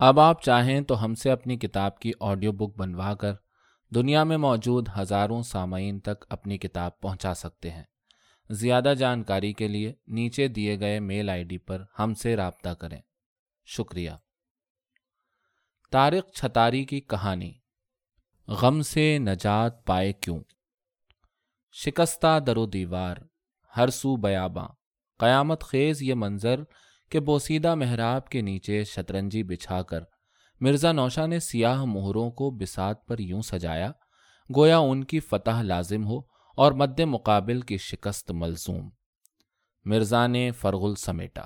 اب آپ چاہیں تو ہم سے اپنی کتاب کی آڈیو بک بنوا کر دنیا میں موجود ہزاروں سامعین تک اپنی کتاب پہنچا سکتے ہیں۔ زیادہ جانکاری کے لیے نیچے دیے گئے میل آئی ڈی پر ہم سے رابطہ کریں۔ شکریہ۔ تارق چھتاری کی کہانی۔ غم سے نجات پائے کیوں؟ شکستہ در و دیوار، ہر سو بیاباں۔ قیامت خیز یہ منظر کہ بوسیدہ محراب کے نیچے شطرنجی بچھا کر مرزا نوشا نے سیاہ مہروں کو بسات پر یوں سجایا، گویا ان کی فتح لازم ہو اور مد مقابل کی شکست ملزوم۔ مرزا نے فرغل سمیٹا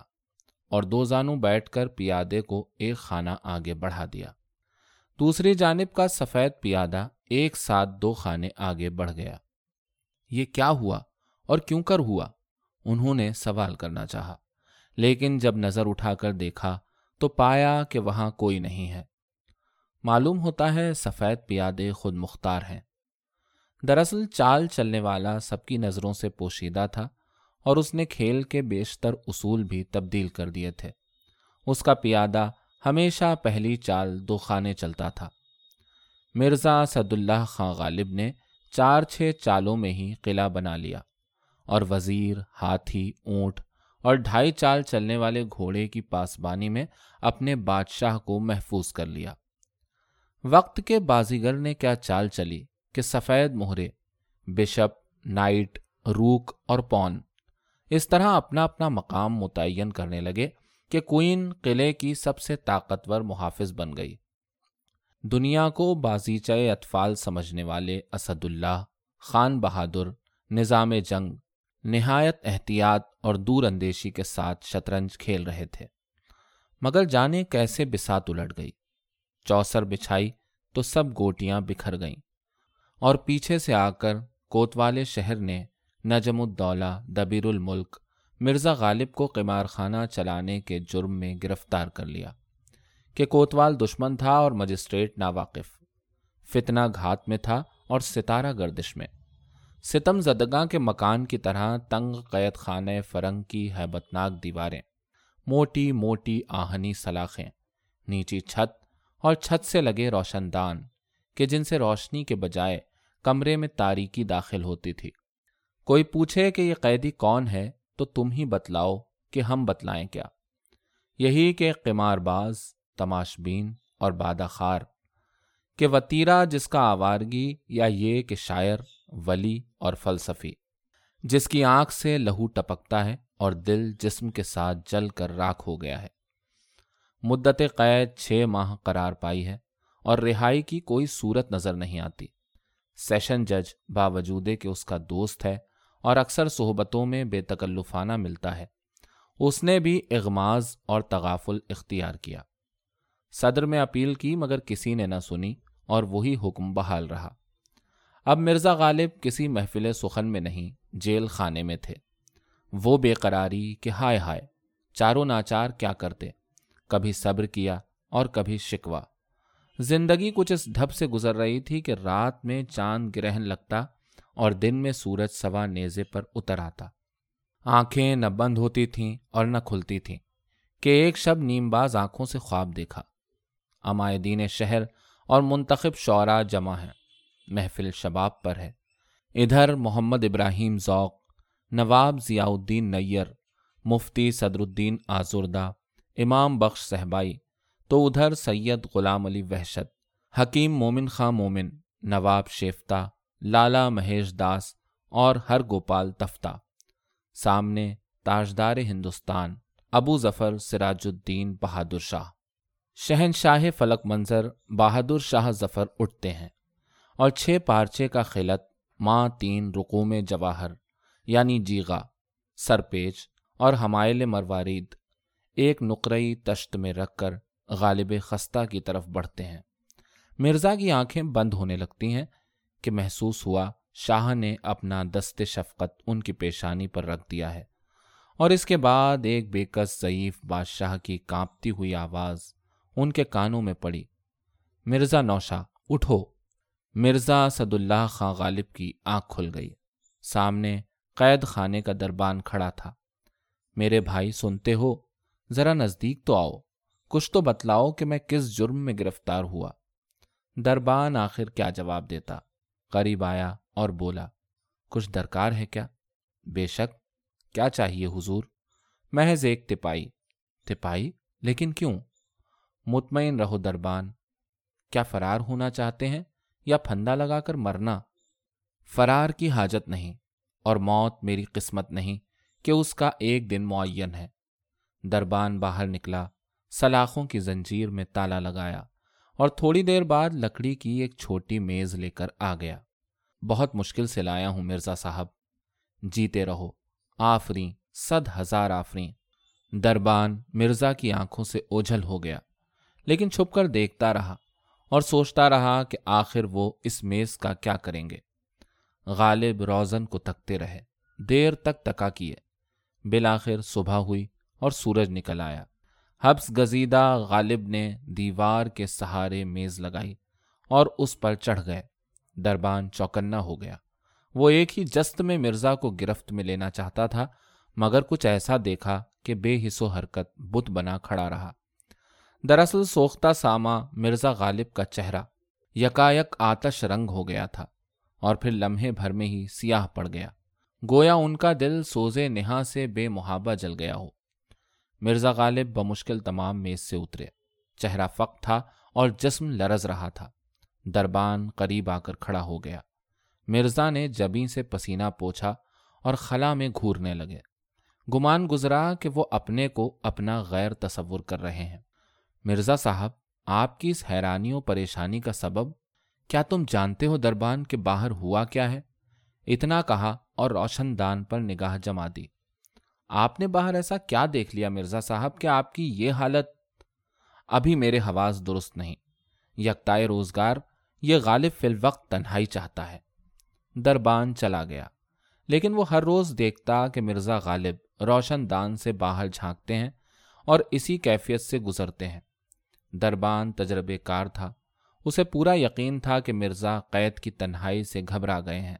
اور دو زانو بیٹھ کر پیادے کو ایک خانہ آگے بڑھا دیا۔ دوسری جانب کا سفید پیادہ ایک ساتھ دو خانے آگے بڑھ گیا۔ یہ کیا ہوا اور کیوں کر ہوا؟ انہوں نے سوال کرنا چاہا۔ لیکن جب نظر اٹھا کر دیکھا تو پایا کہ وہاں کوئی نہیں ہے۔ معلوم ہوتا ہے سفید پیادے خود مختار ہیں۔ دراصل چال چلنے والا سب کی نظروں سے پوشیدہ تھا اور اس نے کھیل کے بیشتر اصول بھی تبدیل کر دیے تھے۔ اس کا پیادہ ہمیشہ پہلی چال دو خانے چلتا تھا۔ مرزا سد اللہ خاں غالب نے چار چھ چالوں میں ہی قلعہ بنا لیا اور وزیر، ہاتھی، اونٹ اور ڈھائی چال چلنے والے گھوڑے کی پاسبانی میں اپنے بادشاہ کو محفوظ کر لیا۔ وقت کے بازیگر نے کیا چال چلی کہ سفید مہرے، بشپ، نائٹ، روک اور پون اس طرح اپنا اپنا مقام متعین کرنے لگے کہ کوئن قلعے کی سب سے طاقتور محافظ بن گئی۔ دنیا کو بازیچے اطفال سمجھنے والے اسد اللہ خان بہادر، نظام جنگ نہایت احتیاط اور دور اندیشی کے ساتھ شطرنج کھیل رہے تھے۔ مگر جانے کیسے بسات الٹ گئی۔ چوسر بچھائی تو سب گوٹیاں بکھر گئیں۔ اور پیچھے سے آ کر کوتوالے شہر نے نجم الدولہ، دبیر الملک، مرزا غالب کو قمار خانہ چلانے کے جرم میں گرفتار کر لیا کہ کوتوال دشمن تھا اور مجسٹریٹ ناواقف۔ فتنہ گھات میں تھا اور ستارہ گردش میں۔ ستم زدگاں کے مکان کی طرح تنگ قید خانہ فرنگ کی ہیبتناک دیواریں، موٹی موٹی آہنی سلاخیں، نیچی چھت اور چھت سے لگے روشن دان کہ جن سے روشنی کے بجائے کمرے میں تاریکی داخل ہوتی تھی۔ کوئی پوچھے کہ یہ قیدی کون ہے تو تم ہی بتلاؤ کہ ہم بتلائیں کیا۔ یہی کہ قمار باز، تماش بین اور بادہ خار، کہ وطیرہ جس کا آوارگی یا یہ کہ شاعر ولی اور فلسفی، جس کی آنکھ سے لہو ٹپکتا ہے اور دل جسم کے ساتھ جل کر راکھ ہو گیا ہے۔ مدت قید چھ ماہ قرار پائی ہے اور رہائی کی کوئی صورت نظر نہیں آتی۔ سیشن جج باوجود کہ اس کا دوست ہے اور اکثر صحبتوں میں بے تکلفانہ ملتا ہے، اس نے بھی اغماز اور تغافل اختیار کیا۔ صدر میں اپیل کی مگر کسی نے نہ سنی اور وہی حکم بحال رہا۔ اب مرزا غالب کسی محفل سخن میں نہیں، جیل خانے میں تھے۔ وہ بے قراری کہ ہائے ہائے، چاروں ناچار کیا کرتے۔ کبھی صبر کیا اور کبھی شکوا زندگی کچھ اس ڈھب سے گزر رہی تھی کہ رات میں چاند گرہن لگتا اور دن میں سورج سوا نیزے پر اتر آتا۔ آنکھیں نہ بند ہوتی تھیں اور نہ کھلتی تھیں۔ کہ ایک شب نیم باز آنکھوں سے خواب دیکھا۔ امائدین شہر اور منتخب شعرا جمع ہیں۔ محفل شباب پر ہے۔ ادھر محمد ابراہیم ذوق، نواب ضیاء الدین نیئر مفتی صدر الدین آزردہ، امام بخش صحبائی تو ادھر سید غلام علی وحشت، حکیم مومن خاں مومن، نواب شیفتہ، لالا مہیش داس اور ہر گوپال تفتہ۔ سامنے تاجدار ہندوستان، ابو ظفر سراج الدین بہادر شاہ۔ شہنشاہ فلک منظر بہادر شاہ ظفر اٹھتے ہیں۔ اور چھ پارچے کا خلت، ماں تین رقوم جواہر یعنی جیغا سرپیچ اور حمائل مروارید، ایک نقرئی تشت میں رکھ کر غالب خستہ کی طرف بڑھتے ہیں۔ مرزا کی آنکھیں بند ہونے لگتی ہیں کہ محسوس ہوا شاہ نے اپنا دست شفقت ان کی پیشانی پر رکھ دیا ہے۔ اور اس کے بعد ایک بےکس ضعیف بادشاہ کی کانپتی ہوئی آواز ان کے کانوں میں پڑی۔ مرزا نوشا، اٹھو۔ مرزا سد اللہ خاں غالب کی آنکھ کھل گئی۔ سامنے قید خانے کا دربان کھڑا تھا۔ میرے بھائی، سنتے ہو؟ ذرا نزدیک تو آؤ۔ کچھ تو بتلاؤ کہ میں کس جرم میں گرفتار ہوا۔ دربان آخر کیا جواب دیتا؟ قریب آیا اور بولا، کچھ درکار ہے کیا؟ بے شک، کیا چاہیے حضور؟ محض ایک تپائی۔ تپائی؟ لیکن کیوں؟ مطمئن رہو دربان، کیا فرار ہونا چاہتے ہیں؟ یا پھندا لگا کر مرنا فرار کی حاجت نہیں اور موت میری قسمت نہیں کہ اس کا ایک دن معین ہے۔ دربان باہر نکلا، سلاخوں کی زنجیر میں تالا لگایا اور تھوڑی دیر بعد لکڑی کی ایک چھوٹی میز لے کر آ گیا۔ بہت مشکل سے لایا ہوں مرزا صاحب۔ جیتے رہو آفری صد ہزار آفری دربان مرزا کی آنکھوں سے اوجھل ہو گیا، لیکن چھپ کر دیکھتا رہا۔ اور سوچتا رہا کہ آخر وہ اس میز کا کیا کریں گے۔ غالب روزن کو تکتے رہے۔ دیر تک تکا کیے۔ بالآخر صبح ہوئی اور سورج نکل آیا۔ حبس گزیدہ غالب نے دیوار کے سہارے میز لگائی اور اس پر چڑھ گئے۔ دربان چوکنا ہو گیا۔ وہ ایک ہی جست میں مرزا کو گرفت میں لینا چاہتا تھا، مگر کچھ ایسا دیکھا کہ بے حص و حرکت بت بنا کھڑا رہا۔ دراصل سوختہ ساما مرزا غالب کا چہرہ یکایک آتش رنگ ہو گیا تھا اور پھر لمحے بھر میں ہی سیاہ پڑ گیا۔ گویا ان کا دل سوزے نہا سے بے محابہ جل گیا ہو۔ مرزا غالب بمشکل تمام میز سے اترے۔ چہرہ فق تھا اور جسم لرز رہا تھا۔ دربان قریب آ کر کھڑا ہو گیا۔ مرزا نے جبیں سے پسینہ پوچھا اور خلا میں گھورنے لگے۔ گمان گزرا کہ وہ اپنے کو اپنا غیر تصور کر رہے ہیں۔ مرزا صاحب، آپ کی اس حیرانی و پریشانی کا سبب؟ کیا تم جانتے ہو دربان کہ باہر ہوا کیا ہے؟ اتنا کہا اور روشن دان پر نگاہ جما دی۔ آپ نے باہر ایسا کیا دیکھ لیا مرزا صاحب کہ آپ کی یہ حالت؟ ابھی میرے حواس درست نہیں۔ یکتائے روزگار، یہ غالب فی الوقت تنہائی چاہتا ہے۔ دربان چلا گیا۔ لیکن وہ ہر روز دیکھتا کہ مرزا غالب روشن دان سے باہر جھانکتے ہیں اور اسی کیفیت سے گزرتے ہیں۔ دربان تجربے کار تھا۔ اسے پورا یقین تھا کہ مرزا قید کی تنہائی سے گھبرا گئے ہیں۔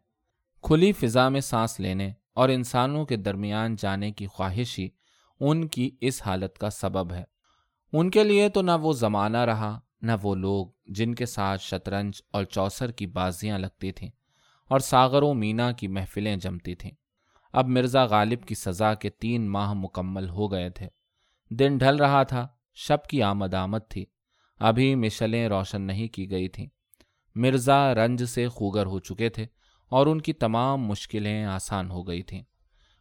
کھلی فضا میں سانس لینے اور انسانوں کے درمیان جانے کی خواہش ہی ان کی اس حالت کا سبب ہے۔ ان کے لیے تو نہ وہ زمانہ رہا، نہ وہ لوگ جن کے ساتھ شطرنج اور چوسر کی بازیاں لگتی تھیں اور ساغر و مینا کی محفلیں جمتی تھیں۔ اب مرزا غالب کی سزا کے تین ماہ مکمل ہو گئے تھے۔ دن ڈھل رہا تھا۔ شب کی آمد آمد تھی۔ ابھی مشلیں روشن نہیں کی گئی تھیں۔ مرزا رنج سے خوگر ہو چکے تھے اور ان کی تمام مشکلیں آسان ہو گئی تھیں۔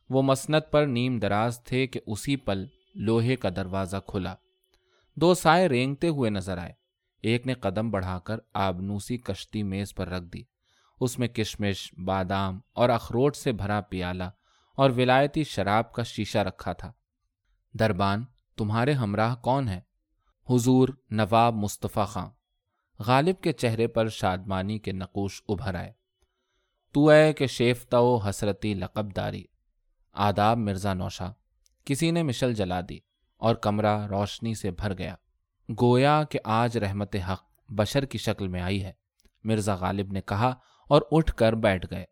وہ مسنت پر نیم دراز تھے کہ اسی پل لوہے کا دروازہ کھلا۔ دو سائے رینگتے ہوئے نظر آئے۔ ایک نے قدم بڑھا کر آبنوسی کشتی میز پر رکھ دی۔ اس میں کشمش، بادام اور اخروٹ سے بھرا پیالہ اور ولایتی شراب کا شیشہ رکھا تھا۔ دربان تمہارے ہمراہ کون ہے حضور نواب مصطفیٰ خاں غالب کے چہرے پر شادمانی کے نقوش ابھر آئے۔ تو اے کہ شیفتا و حسرتی لقب داری۔ آداب مرزا نوشا۔ کسی نے مشل جلا دی اور کمرہ روشنی سے بھر گیا۔ گویا کہ آج رحمت حق بشر کی شکل میں آئی ہے۔ مرزا غالب نے کہا اور اٹھ کر بیٹھ گئے۔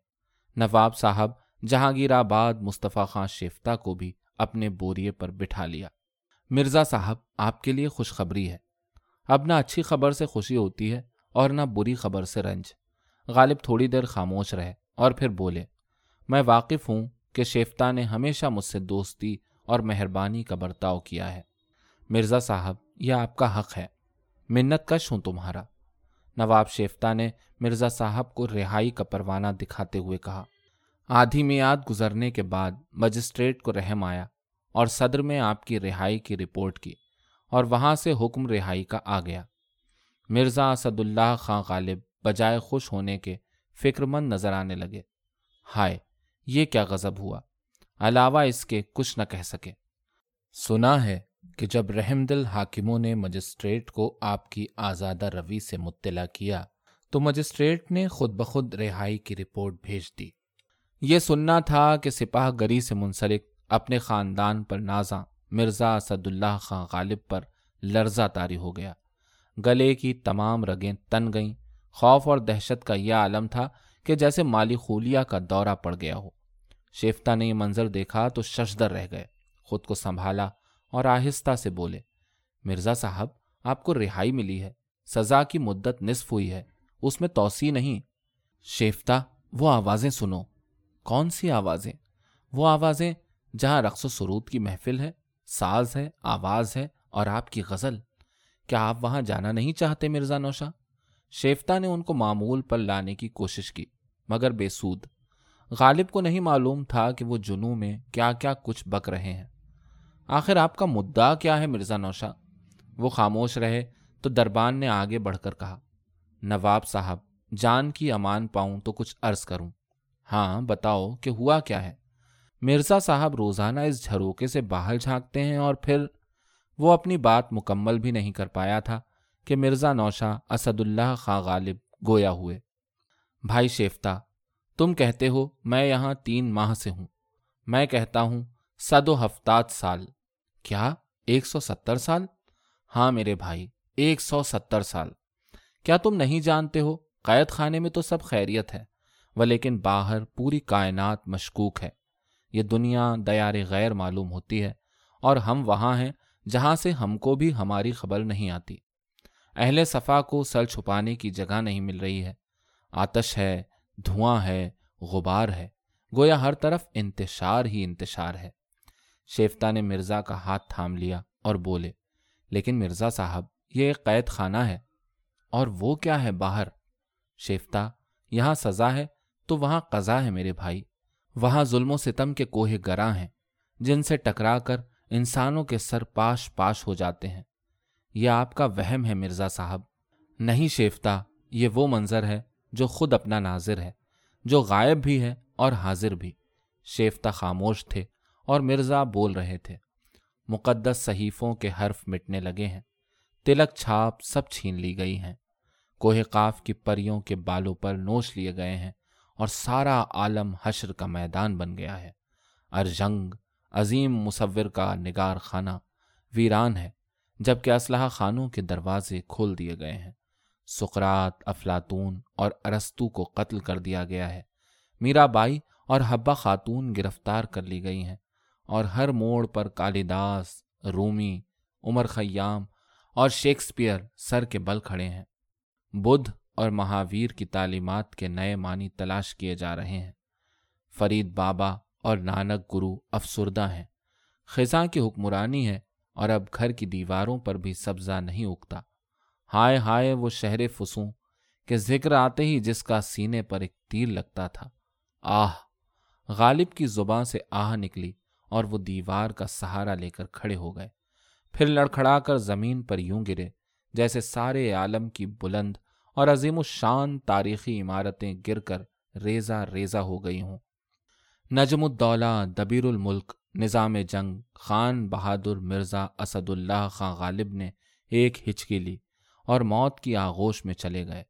نواب صاحب جہانگیر آباد مصطفیٰ خان شیفتہ کو بھی اپنے بوریے پر بٹھا لیا۔ مرزا صاحب، آپ کے لیے خوشخبری ہے۔ اب نہ اچھی خبر سے خوشی ہوتی ہے اور نہ بری خبر سے رنج۔ غالب تھوڑی دیر خاموش رہے اور پھر بولے، میں واقف ہوں کہ شیفتہ نے ہمیشہ مجھ سے دوستی اور مہربانی کا برتاؤ کیا ہے۔ مرزا صاحب، یہ آپ کا حق ہے۔ منت کش ہوں تمہارا۔ نواب شیفتہ نے مرزا صاحب کو رہائی کا پروانہ دکھاتے ہوئے کہا، آدھی میاد گزرنے کے بعد مجسٹریٹ کو رحم آیا۔ اور صدر میں آپ کی رہائی کی رپورٹ کی اور وہاں سے حکم رہائی کا آ گیا۔ مرزا اسد اللہ خان غالب بجائے خوش ہونے کے فکر مند نظر آنے لگے۔ ہائے، یہ کیا غضب ہوا؟ علاوہ اس کے کچھ نہ کہہ سکے۔ سنا ہے کہ جب رحم دل حاکموں نے مجسٹریٹ کو آپ کی آزادہ روی سے مطلع کیا، تو مجسٹریٹ نے خود بخود رہائی کی رپورٹ بھیج دی۔ یہ سننا تھا کہ سپاہ گری سے منسلک اپنے خاندان پر نازاں مرزا اسد اللہ خان غالب پر لرزہ تاری ہو گیا۔ گلے کی تمام رگیں تن گئیں۔ خوف اور دہشت کا یہ عالم تھا کہ جیسے مالی خولیا کا دورہ پڑ گیا ہو۔ شیفتا نے یہ منظر دیکھا تو ششدر رہ گئے۔ خود کو سنبھالا اور آہستہ سے بولے، مرزا صاحب، آپ کو رہائی ملی ہے۔ سزا کی مدت نصف ہوئی ہے۔ اس میں توسیع نہیں۔ شیفتا وہ آوازیں سنو۔ کون سی آوازیں؟ وہ آوازیں جہاں رقص و سرود کی محفل ہے، ساز ہے، آواز ہے اور آپ کی غزل۔ کیا آپ وہاں جانا نہیں چاہتے مرزا نوشا؟ شیفتا نے ان کو معمول پر لانے کی کوشش کی، مگر بے سود۔ غالب کو نہیں معلوم تھا کہ وہ جنو میں کیا کیا کچھ بک رہے ہیں۔ آخر آپ کا مدعا کیا ہے مرزا نوشا؟ وہ خاموش رہے تو دربان نے آگے بڑھ کر کہا، نواب صاحب، جان کی امان پاؤں تو کچھ عرض کروں۔ ہاں بتاؤ کہ ہوا کیا ہے؟ مرزا صاحب روزانہ اس جھروکے سے باہر جھانکتے ہیں اور پھر وہ اپنی بات مکمل بھی نہیں کر پایا تھا کہ مرزا نوشا اسد اللہ خاں غالب گویا ہوئے۔ بھائی شیفتا، تم کہتے ہو میں یہاں تین ماہ سے ہوں۔ میں کہتا ہوں سد و ہفتاد سال۔ کیا؟ ایک سو ستر سال؟ ہاں میرے بھائی، ایک سو ستر سال۔ کیا تم نہیں جانتے ہو؟ قید خانے میں تو سب خیریت ہے وہ لیکن باہر پوری کائنات مشکوک ہے۔ یہ دنیا دیار غیر معلوم ہوتی ہے اور ہم وہاں ہیں جہاں سے ہم کو بھی ہماری خبر نہیں آتی۔ اہل صفا کو سر چھپانے کی جگہ نہیں مل رہی ہے۔ آتش ہے، دھواں ہے، غبار ہے۔ گویا ہر طرف انتشار ہی انتشار ہے۔ شیفتا نے مرزا کا ہاتھ تھام لیا اور بولے، لیکن مرزا صاحب، یہ ایک قید خانہ ہے اور وہ کیا ہے باہر؟ شیفتا یہاں سزا ہے تو وہاں قضا ہے میرے بھائی۔ وہاں ظلم و ستم کے کوہ گراں ہیں، جن سے ٹکرا کر انسانوں کے سر پاش پاش ہو جاتے ہیں۔ یہ آپ کا وہم ہے مرزا صاحب۔ نہیں شیفتا، یہ وہ منظر ہے جو خود اپنا ناظر ہے، جو غائب بھی ہے اور حاضر بھی۔ شیفتا خاموش تھے اور مرزا بول رہے تھے۔ مقدس صحیفوں کے حرف مٹنے لگے ہیں۔ تلک چھاپ سب چھین لی گئی ہیں۔ کوہ قاف کی پریوں کے بالوں پر نوش لیے گئے ہیں۔ اور سارا عالم حشر کا میدان بن گیا ہے۔ ارجنگ، عظیم مصور کا نگار خانہ، ویران ہے، جبکہ اسلحہ خانوں کے دروازے کھول دیے گئے ہیں۔ سکرات افلاطون اور ارستو کو قتل کر دیا گیا ہے۔ میرا بائی اور حبا خاتون گرفتار کر لی گئی ہیں اور ہر موڑ پر کالیداس رومی، عمر خیام اور شیکسپیئر سر کے بل کھڑے ہیں۔ بدھ اور مہاویر کی تعلیمات کے نئے معنی تلاش کیے جا رہے ہیں۔ فرید بابا اور نانک گرو افسردہ ہیں۔ خزاں کی حکمرانی ہے اور اب گھر کی دیواروں پر بھی سبزہ نہیں اگتا۔ ہائے ہائے وہ شہر فسوں کہ ذکر آتے ہی جس کا سینے پر ایک تیر لگتا تھا۔ آہ، غالب کی زباں سے آہ نکلی اور وہ دیوار کا سہارا لے کر کھڑے ہو گئے۔ پھر لڑکھڑا کر زمین پر یوں گرے جیسے سارے عالم کی بلند اور عظیم الشان تاریخی عمارتیں گر کر ریزہ ریزہ ہو گئی ہوں۔ نجم الدولہ، دبیر الملک، نظام جنگ، خان بہادر مرزا اسد اللہ خان غالب نے ایک ہچکی لی اور موت کی آغوش میں چلے گئے۔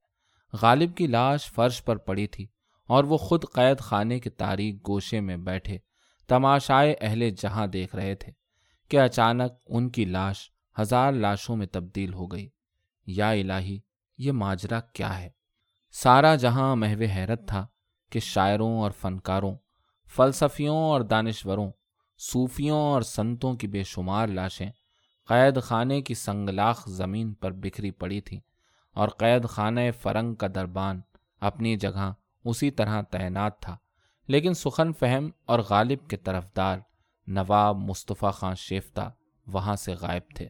غالب کی لاش فرش پر پڑی تھی اور وہ خود قید خانے کے تاریخ گوشے میں بیٹھے تماشائے اہل جہاں دیکھ رہے تھے کہ اچانک ان کی لاش ہزار لاشوں میں تبدیل ہو گئی۔ یا الہی یہ ماجرا کیا ہے؟ سارا جہاں محو حیرت تھا کہ شاعروں اور فنکاروں، فلسفیوں اور دانشوروں، صوفیوں اور سنتوں کی بے شمار لاشیں قید خانے کی سنگلاخ زمین پر بکھری پڑی تھیں اور قید خانہ فرنگ کا دربان اپنی جگہ اسی طرح تعینات تھا، لیکن سخن فہم اور غالب کے طرفدار نواب مصطفیٰ خان شیفتہ وہاں سے غائب تھے۔